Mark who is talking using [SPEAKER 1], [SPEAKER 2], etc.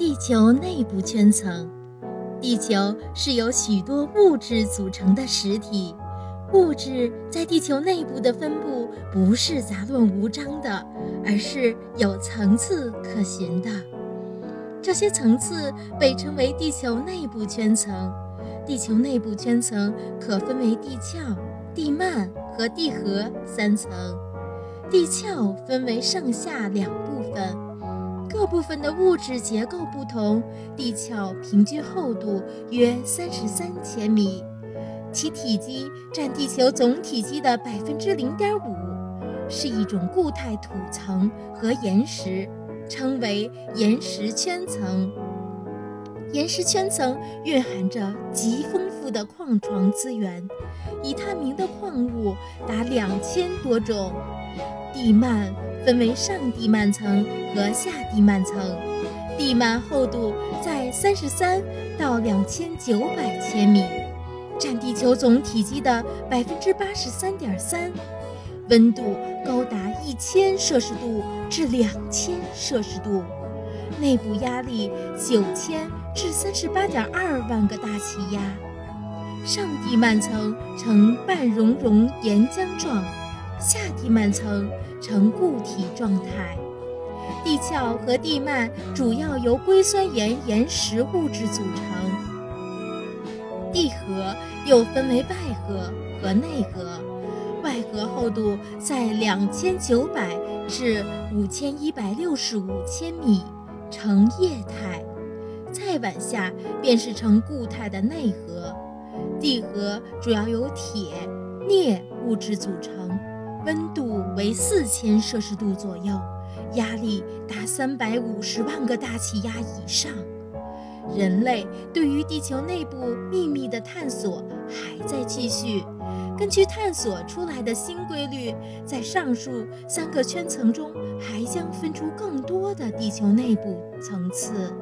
[SPEAKER 1] 地球内部圈层。地球是由许多物质组成的实体，物质在地球内部的分布不是杂乱无章的，而是有层次可循的。这些层次被称为地球内部圈层。地球内部圈层可分为地壳、地幔和地核三层。地壳分为上下两部分，各部分的物质结构不同。地壳平均厚度约三十三千米，其体积占地球总体积的百分之零点五，是一种固态土层和岩石，称为岩石圈层。岩石圈层蕴含着极丰富的矿床资源，已探明的矿物达两千多种。地幔分为上地幔层和下地幔层，地幔厚度在三十三到两千九百千米，占地球总体积的百分之八十三点三，温度高达一千摄氏度至两千摄氏度，内部压力九千至三十八点二万个大气压，上地幔层呈半熔融岩浆状。下地幔层呈固体状态，地壳和地幔主要由硅酸盐岩石物质组成。地核又分为外核和内核，外核厚度在两千九百至五千一百六十五千米，呈液态；再往下便是呈固态的内核。地核主要由铁、镍物质组成。温度为四千摄氏度左右，压力达三百五十万个大气压以上。人类对于地球内部秘密的探索还在继续。根据探索出来的新规律，在上述三个圈层中，还将分出更多的地球内部层次。